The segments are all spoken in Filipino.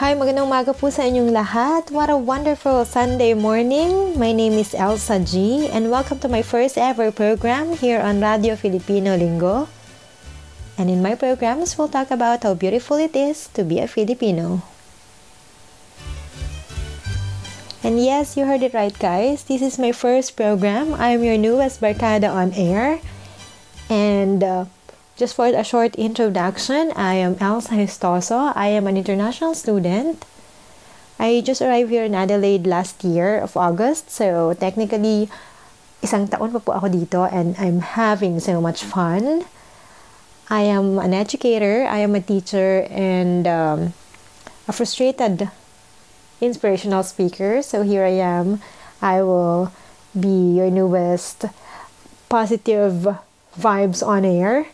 Hi, magandang umaga po sa inyong lahat. What a wonderful Sunday morning. My name is Elsa G and welcome to my first ever program here on Radio Filipino Linggo. And in my programs, we'll talk about how beautiful it is to be a Filipino. And yes, you heard it right, guys. This is my first program. I am your newest Barkada on air. And uh, just for a short introduction, I am Elsa Histoso. I am an international student. I just arrived here in Adelaide last year of August. So technically, isang taon pa po ako dito and I'm having so much fun. I am an educator, I am a teacher, and um, a frustrated inspirational speaker. So here I am. I will be your newest positive vibes on air.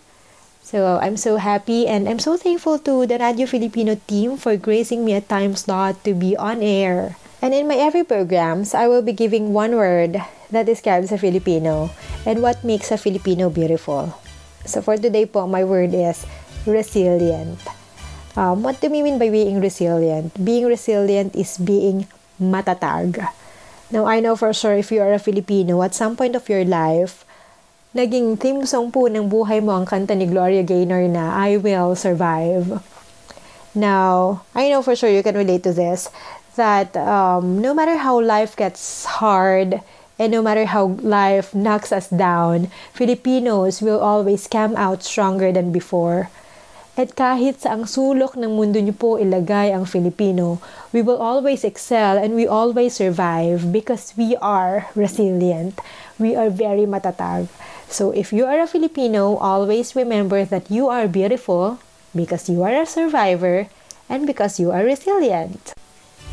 So I'm so happy and I'm so thankful to the Radio Filipino team for gracing me a time slot to be on air. And in my every programs, I will be giving one word that describes a Filipino and what makes a Filipino beautiful. So for today po, my word is resilient. Um, what do we mean by being resilient? Being resilient is being matatag. Now, I know for sure if you are a Filipino, at some point of your life, naging theme song po ng buhay mo ang kanta ni Gloria Gaynor na I Will Survive. Now, I know for sure you can relate to this that um, no matter how life gets hard and no matter how life knocks us down, Filipinos will always come out stronger than before. At kahit sa ang sulok ng mundo niyo po ilagay ang Filipino, we will always excel and we always survive because we are resilient. We are very matatag. So if you are a Filipino, always remember that you are beautiful because you are a survivor and because you are resilient.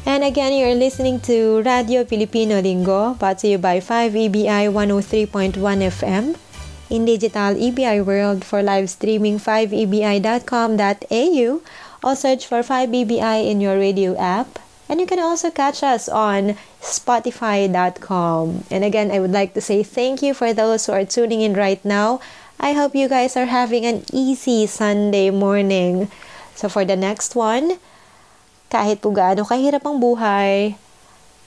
And again, you're listening to Radio Filipino Linggo, brought to you by 5EBI 103.1 FM. In digital EBI world for live streaming 5ebi.com.au or search for 5EBI in your radio app. And you can also catch us on Spotify.com. And again, I would like to say thank you for those who are tuning in right now. I hope you guys are having an easy Sunday morning. So for the next one, kahit po gaano kahirap ang buhay,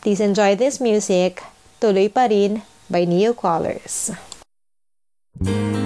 please enjoy this music, Tuloy Pa Rin by Neo Callers. Sawari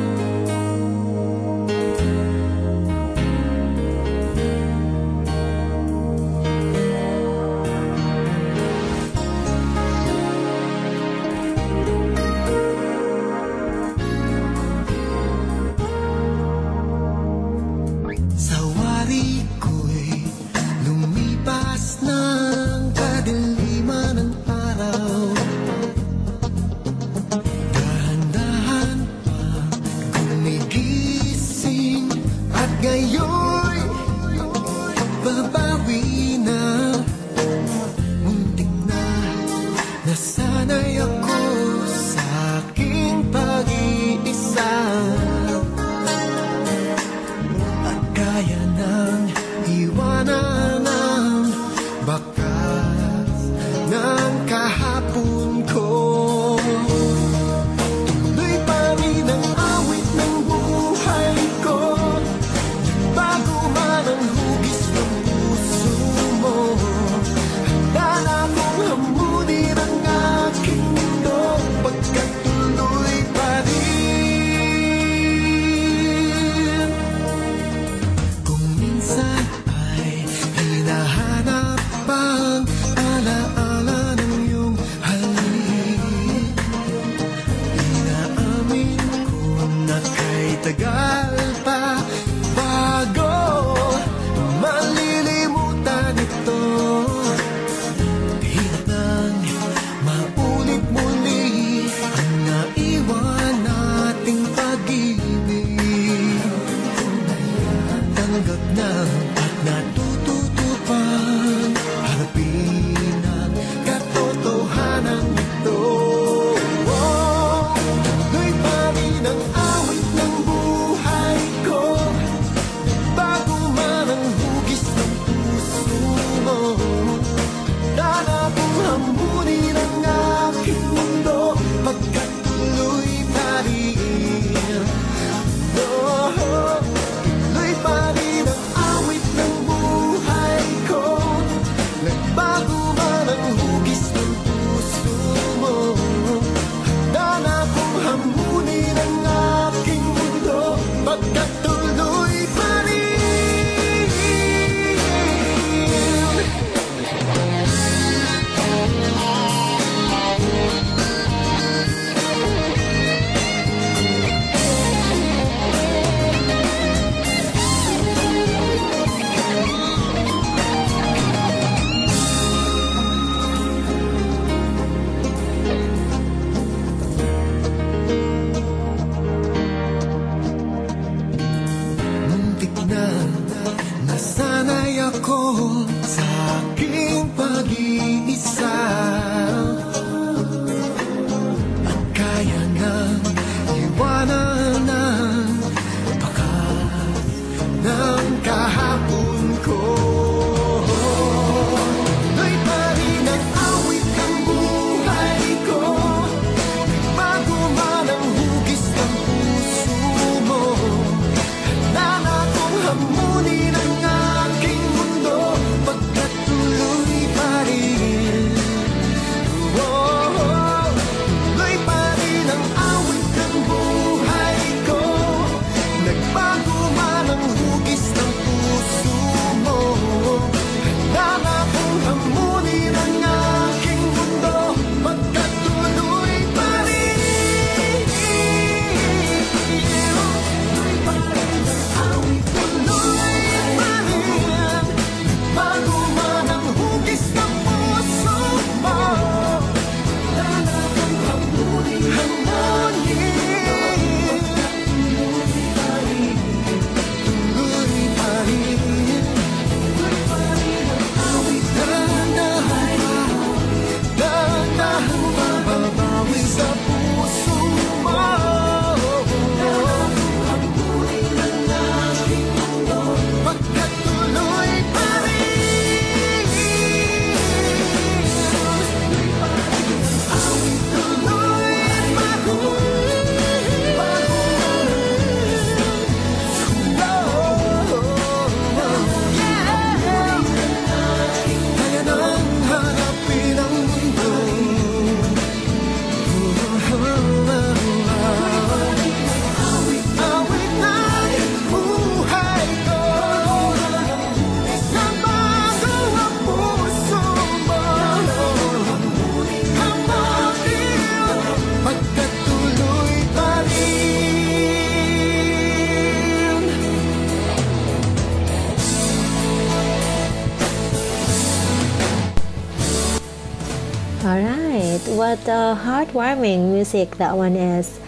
heartwarming music that one is.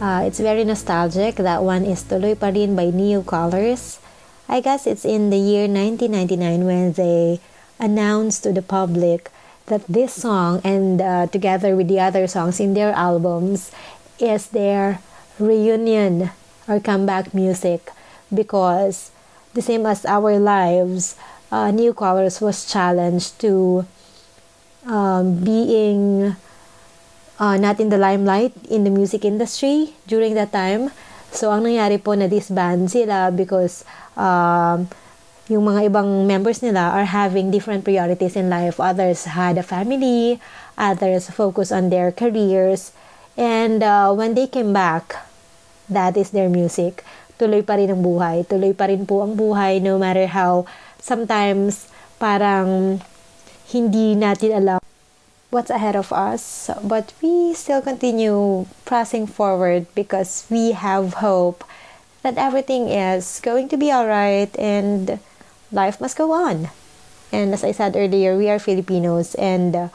Uh, it's very nostalgic. That one is Tuloy Pa Rin by Neo Colors. I guess it's in the year 1999 when they announced to the public that this song and uh, together with the other songs in their albums is their reunion or comeback music because the same as our lives, uh, New Colors was challenged to um, being uh, not in the limelight in the music industry during that time. So, ang nangyari po na disband sila because um, yung mga ibang members nila are having different priorities in life. Others had a family, others focus on their careers. And uh, when they came back, that is their music. Tuloy pa rin ang buhay. Tuloy pa rin po ang buhay no matter how sometimes parang hindi natin alam what's ahead of us, but we still continue pressing forward because we have hope that everything is going to be alright and life must go on. And as I said earlier, we are Filipinos and uh,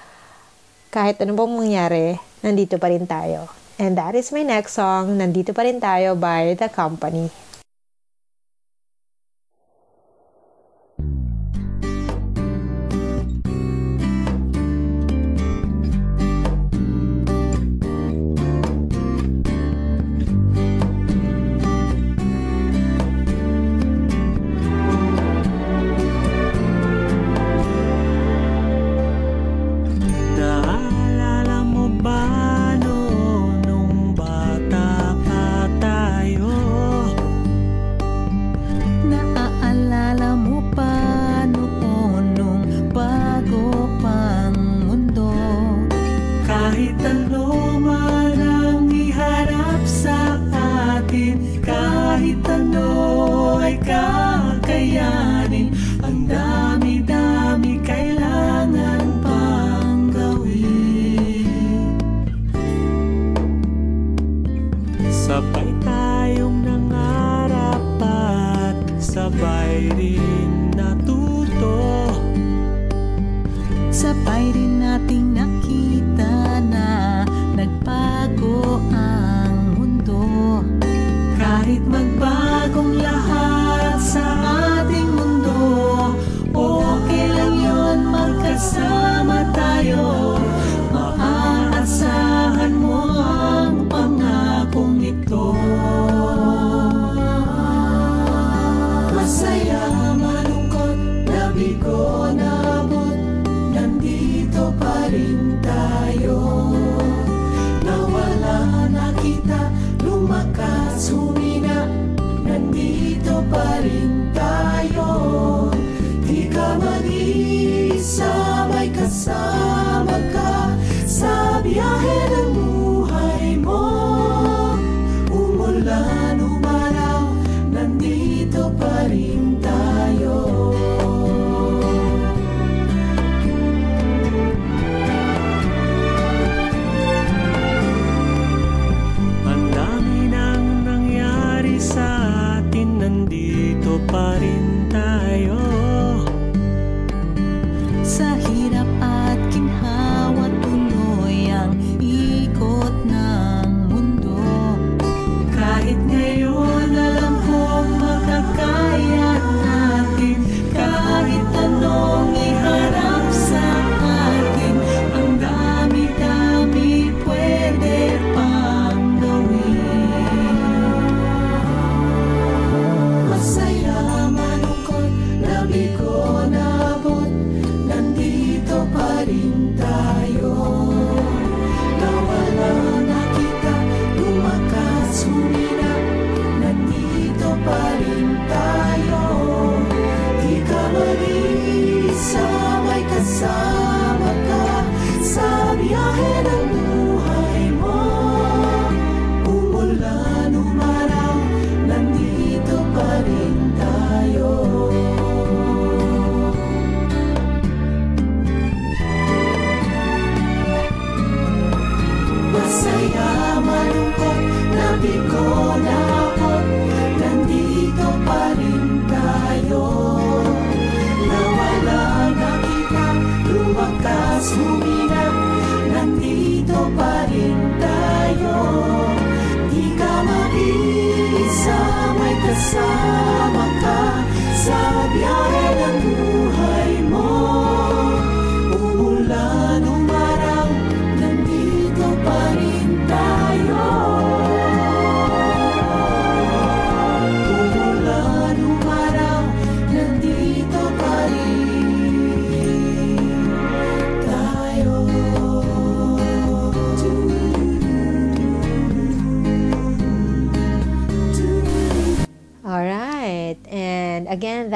kahit ano pong mangyari, nandito pa rin tayo. And that is my next song, Nandito pa rin tayo by The Company. Nandito Go now.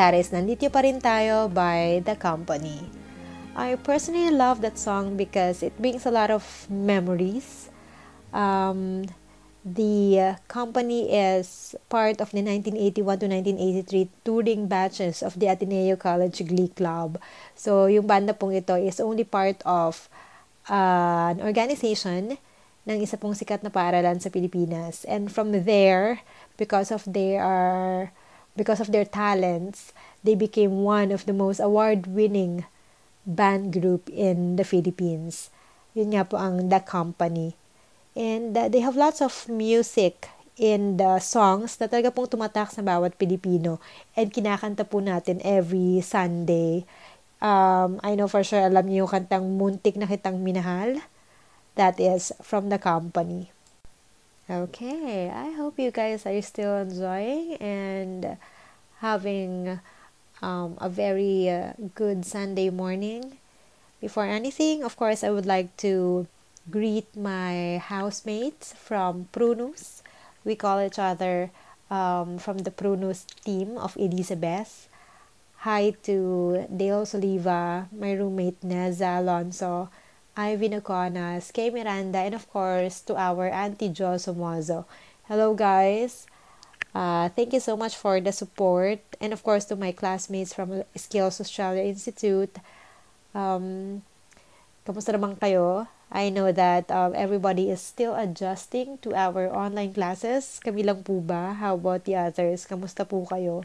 That is Nandito Pa Rin Tayo by The Company. I personally love that song because it brings a lot of memories. Um, the company is part of the 1981 to 1983 touring batches of the Ateneo College Glee Club. So, yung banda pong ito is only part of uh, an organization ng isa pong sikat na paaralan sa Pilipinas. And from there, because of their because of their talents, they became one of the most award-winning band group in the Philippines. Yun nga po ang The Company. And uh, they have lots of music in the songs na talaga pong tumatak sa bawat Pilipino. And kinakanta po natin every Sunday. Um, I know for sure alam niyo yung kantang Muntik na Kitang Minahal. That is from The Company. Okay, I hope you guys are still enjoying and having um, a very uh, good Sunday morning. Before anything, of course, I would like to greet my housemates from Prunus. We call each other um, from the Prunus team of Elizabeth. Hi to Dale Soliva, my roommate Neza Alonso, Ivy Naconas, Kay Miranda, and of course to our Auntie Jo Somozo. Hello guys! Uh, thank you so much for the support and of course to my classmates from Skills Australia Institute. Um, kamusta naman kayo? I know that um, everybody is still adjusting to our online classes. Kami lang po ba? How about the others? Kamusta po kayo?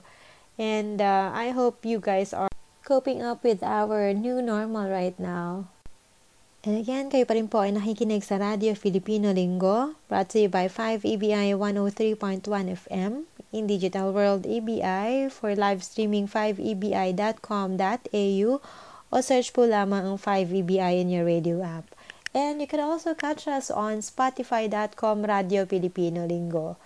And uh, I hope you guys are coping up with our new normal right now. And again, kayo pa rin po ay nakikinig sa Radio Filipino Linggo, brought to you by 5EBI 103.1 FM, in Digital World EBI, for live streaming 5EBI.com.au, o search po lamang ang 5EBI in your radio app. And you can also catch us on Spotify.com Radio Filipino Linggo.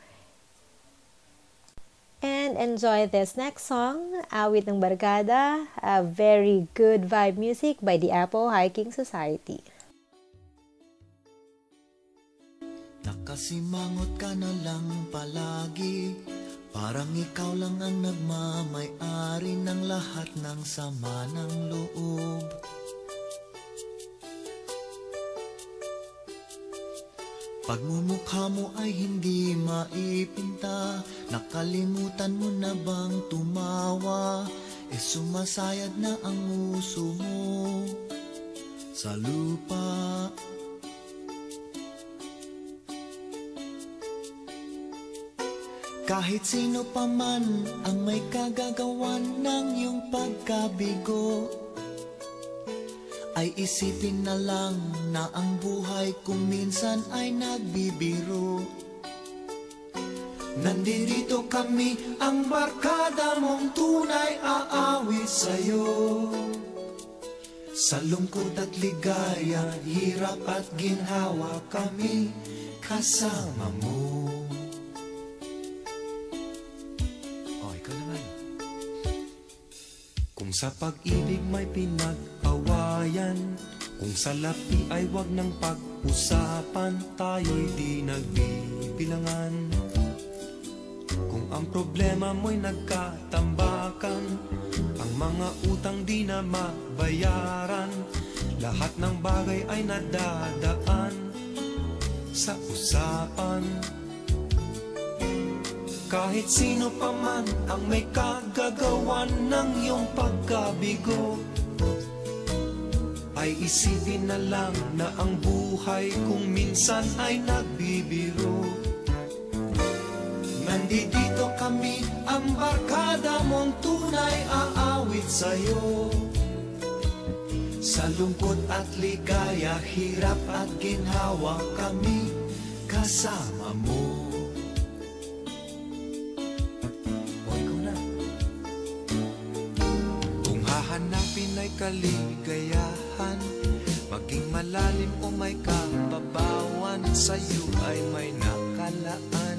And enjoy this next song, Awit ng Barkada, a very good vibe music by the Apple Hiking Society. Nakasimangot ka na lang palagi Parang ikaw lang ang nagmamay-ari ng lahat ng sama ng loob Pagmumukha mo ay hindi maipinta. Nakalimutan mo na bang tumawa? E sumasayad na ang muso mo. Sa lupa. Kahit sino pa man ang may kagagawan ng iyong pagkabigo Ay isipin na lang na ang buhay kung minsan ay nagbibiro. Nandirito kami ang barkada mong tunay aawit sa'yo. Sa lungkot at ligaya, hirap at ginhawa kami kasama mo. O, ikaw naman. Kung sa pag-ibig may pinag-awayan Kung sa lapi ay wag ng pag-usapan Tayo'y di nagbibilangan. Kung ang problema mo'y nagkatambakan Ang mga utang di na mabayaran. Lahat ng bagay ay nadadaan Sa usapan. Kahit sino pa man ang may kagagawan ng iyong pagkabigo Ay isipin na lang na ang buhay kung minsan ay nagbibiro. Nandito kami ang barkada mong tunay aawit sa'yo. Sa lungkot at ligaya, hirap at ginhawa kami kasama mo. Kung hahanapin ay kaligayahan Maging malalim o may kababawan Sa'yo ay may nakalaan.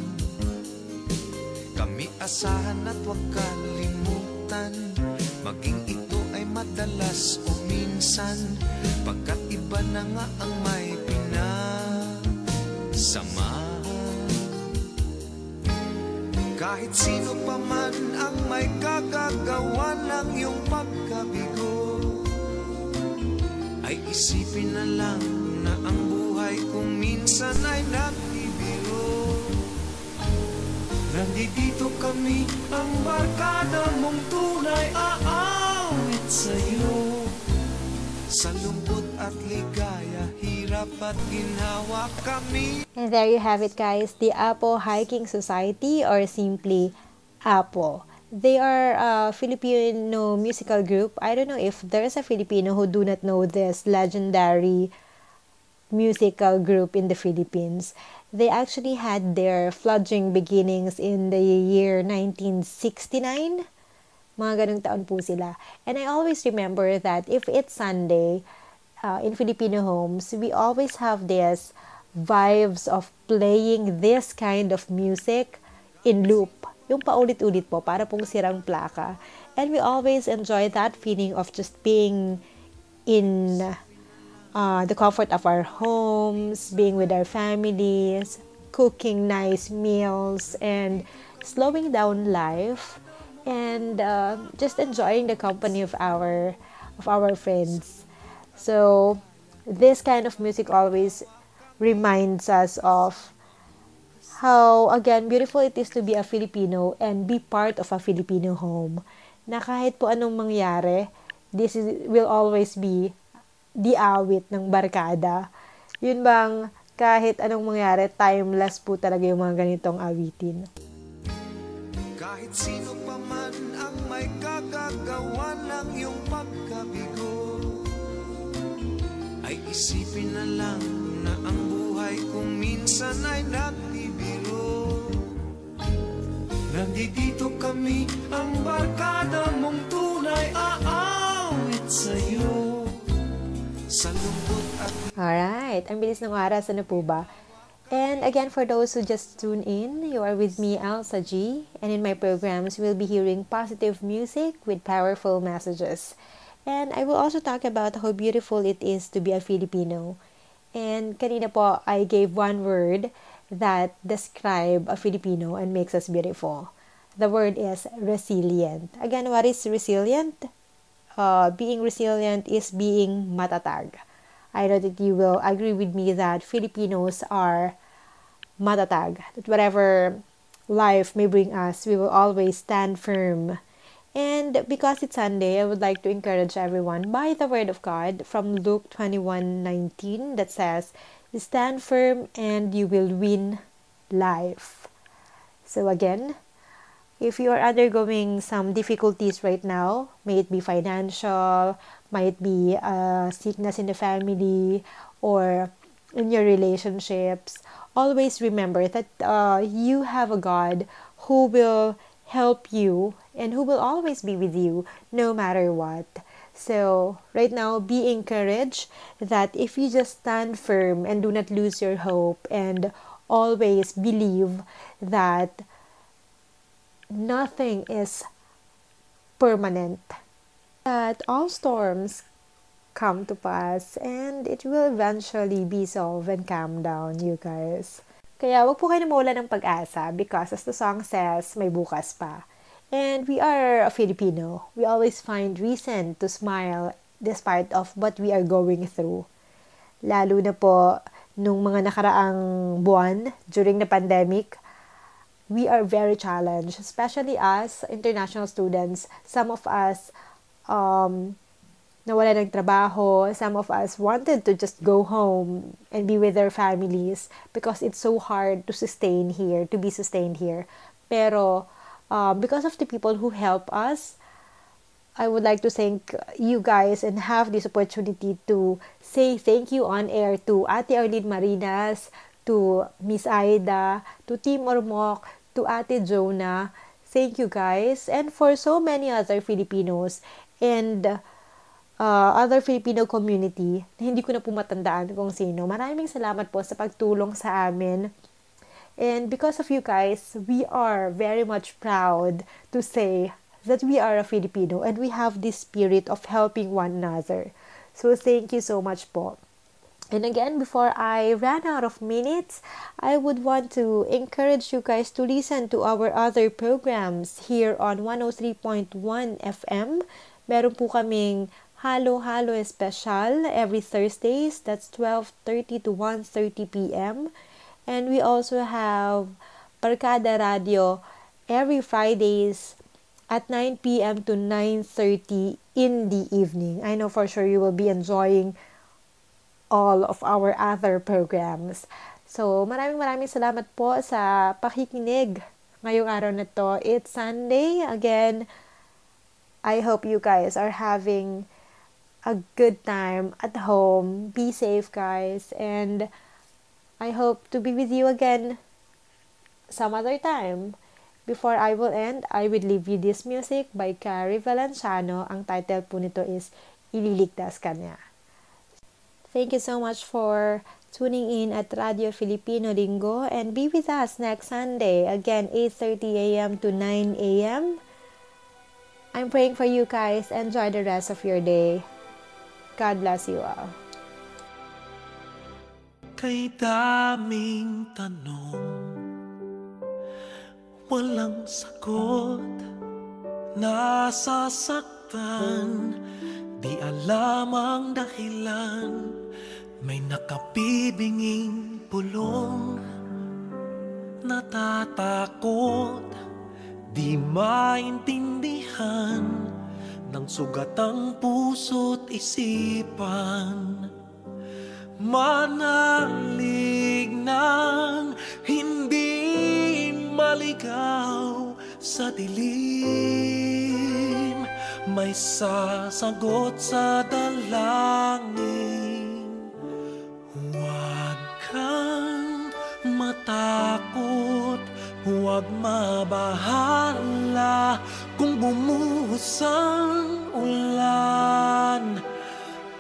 Kami asahan at huwag kalimutan. Maging ito ay madalas o minsan Pagkat iba na nga ang may pinasamahan kahit sino pa man ang may kagagawa ng iyong pagkabigo Ay isipin na lang na ang buhay kung minsan ay nagbibiro Nandito kami ang barkada mong tunay aawit sa'yo Sa lungkot at ligaya, hirap at ginhawa kami And there you have it, guys. The Apo Hiking Society, or simply Apo. They are a Filipino musical group. I don't know if there's a Filipino who do not know this legendary musical group in the Philippines. They actually had their fledgling beginnings in the year 1969. Mga ganung taon po sila. And I always remember that if it's Sunday, uh, in Filipino homes, we always have this vibes of playing this kind of music in loop. Yung paulit-ulit po, para pong sirang plaka. And we always enjoy that feeling of just being in uh, the comfort of our homes, being with our families, cooking nice meals, and slowing down life, and uh, just enjoying the company of our of our friends. So this kind of music always reminds us of how again beautiful it is to be a Filipino and be part of a Filipino home. Na kahit po anong mangyari, this is, will always be the awit ng barkada. Yun bang kahit anong mangyari, timeless po talaga yung mga ganitong awitin. Kahit sino pa man ang may kagagawa ng iyong pagkabigo Ay isipin na lang na ang buhay kung minsan ay nagbibiro Nandito kami ang barkada mong tunay aawit sa'yo Sa lungkot at Alright, ang bilis ng oras, ano po ba? And again, for those who just tune in, you are with me, Elsa G. And in my programs, we'll be hearing positive music with powerful messages. And I will also talk about how beautiful it is to be a Filipino. And kanina po, I gave one word that describe a Filipino and makes us beautiful. The word is resilient. Again, what is resilient? Uh, being resilient is being matatag. I know that you will agree with me that Filipinos are matatag. That whatever life may bring us, we will always stand firm. And because it's Sunday, I would like to encourage everyone by the word of God from Luke 21:19 that says, "Stand firm and you will win life." So again, if you are undergoing some difficulties right now, may it be financial, might be a sickness in the family, or in your relationships, always remember that uh, you have a God who will help you and who will always be with you no matter what. So, right now, be encouraged that if you just stand firm and do not lose your hope and always believe that nothing is permanent. That all storms come to pass and it will eventually be solved and calm down, you guys. Kaya wag po kayo namawala ng pag-asa because as the song says, may bukas pa. And we are a Filipino. We always find reason to smile despite of what we are going through. Lalo na po nung mga nakaraang buwan during the pandemic, we are very challenged, especially as international students. Some of us um, nawala ng trabaho. Some of us wanted to just go home and be with their families because it's so hard to sustain here, to be sustained here. Pero um, because of the people who help us, I would like to thank you guys and have this opportunity to say thank you on air to Ate Arlene Marinas, to Miss Aida, to Team Ormoc, to Ate Jonah. Thank you guys. And for so many other Filipinos and uh, other Filipino community na hindi ko na po matandaan kung sino. Maraming salamat po sa pagtulong sa amin. And because of you guys, we are very much proud to say that we are a Filipino and we have this spirit of helping one another. So thank you so much po. And again, before I ran out of minutes, I would want to encourage you guys to listen to our other programs here on 103.1 FM. Meron po kaming Halo Halo Special every Thursdays. That's 12.30 to 1.30 p.m. And we also have Barkada Radio every Fridays at 9 p.m. to 9.30 in the evening. I know for sure you will be enjoying all of our other programs. So, maraming maraming salamat po sa pakikinig ngayong araw na to. It's Sunday. Again, I hope you guys are having a good time at home. Be safe, guys. And I hope to be with you again some other time. Before I will end, I will leave you this music by Carrie Valenciano. Ang title po nito is Ililigtas Ka Niya. Thank you so much for tuning in at Radio Filipino Linggo and be with us next Sunday. Again, 8.30 a.m. to 9 a.m. I'm praying for you guys. Enjoy the rest of your day. God bless you all. Kay daming tanong Walang sagot. Nasasaktan Di alam ang dahilan. May nakapibinging pulong Natatakot. Di maintindihan Ng sugat ang puso't isipan Manalig ng hindi maligaw sa dilim. May sasagot sa dalangin. Huwag kang matakot Huwag mabahala. Kung bumuhos ang ulan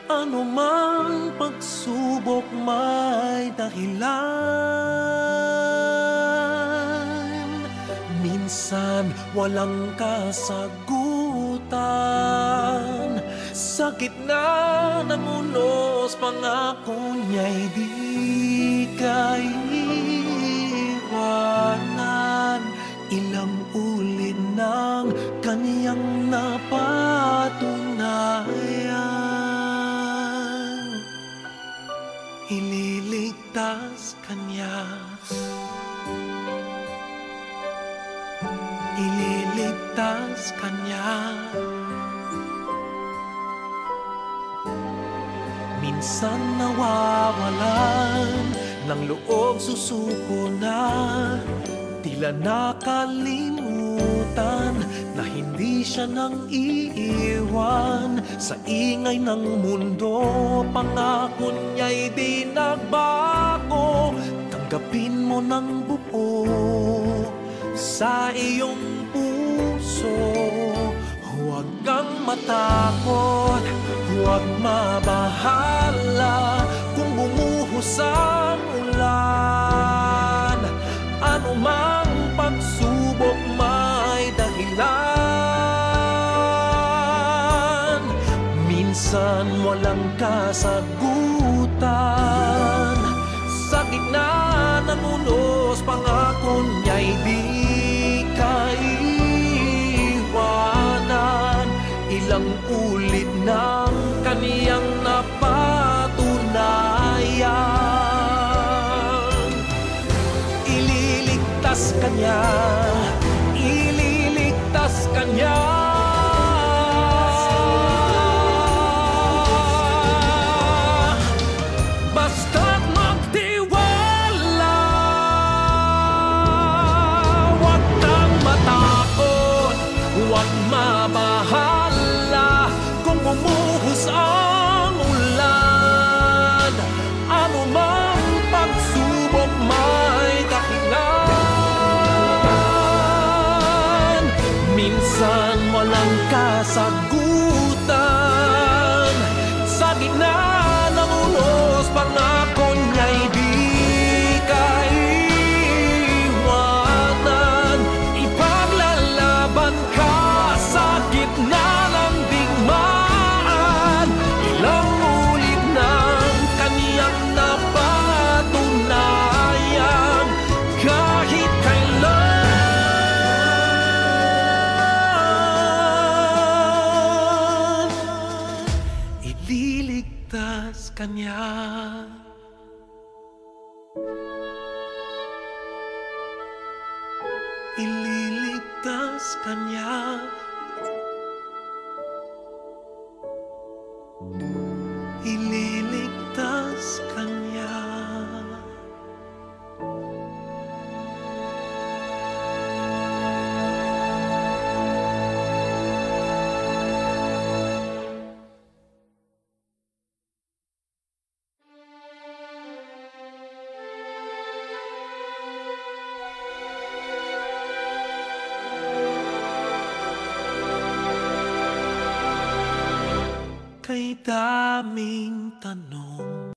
Ano mang pagsubok may dahilan. Minsan walang kasagutan. Sa gitna ng Pangako niya'y di kaiwanan Minsan nawawalan ng loob susuko na. Tila nakalimutan na hindi siya nang iiwan. Sa ingay ng mundo, pangako niya'y di nagbago. Tanggapin mo ng buo sa iyong puso Huwag kang matakot, huwag mabahala Kung bumuhos ang ulan. Ano mang pagsubok may dahilan. Minsan walang kasagutan. Sa gitna ng unos Pangako niya'y di ulit ng kaniyang napatunayan. Ililigtas kanya Ililigtas kanya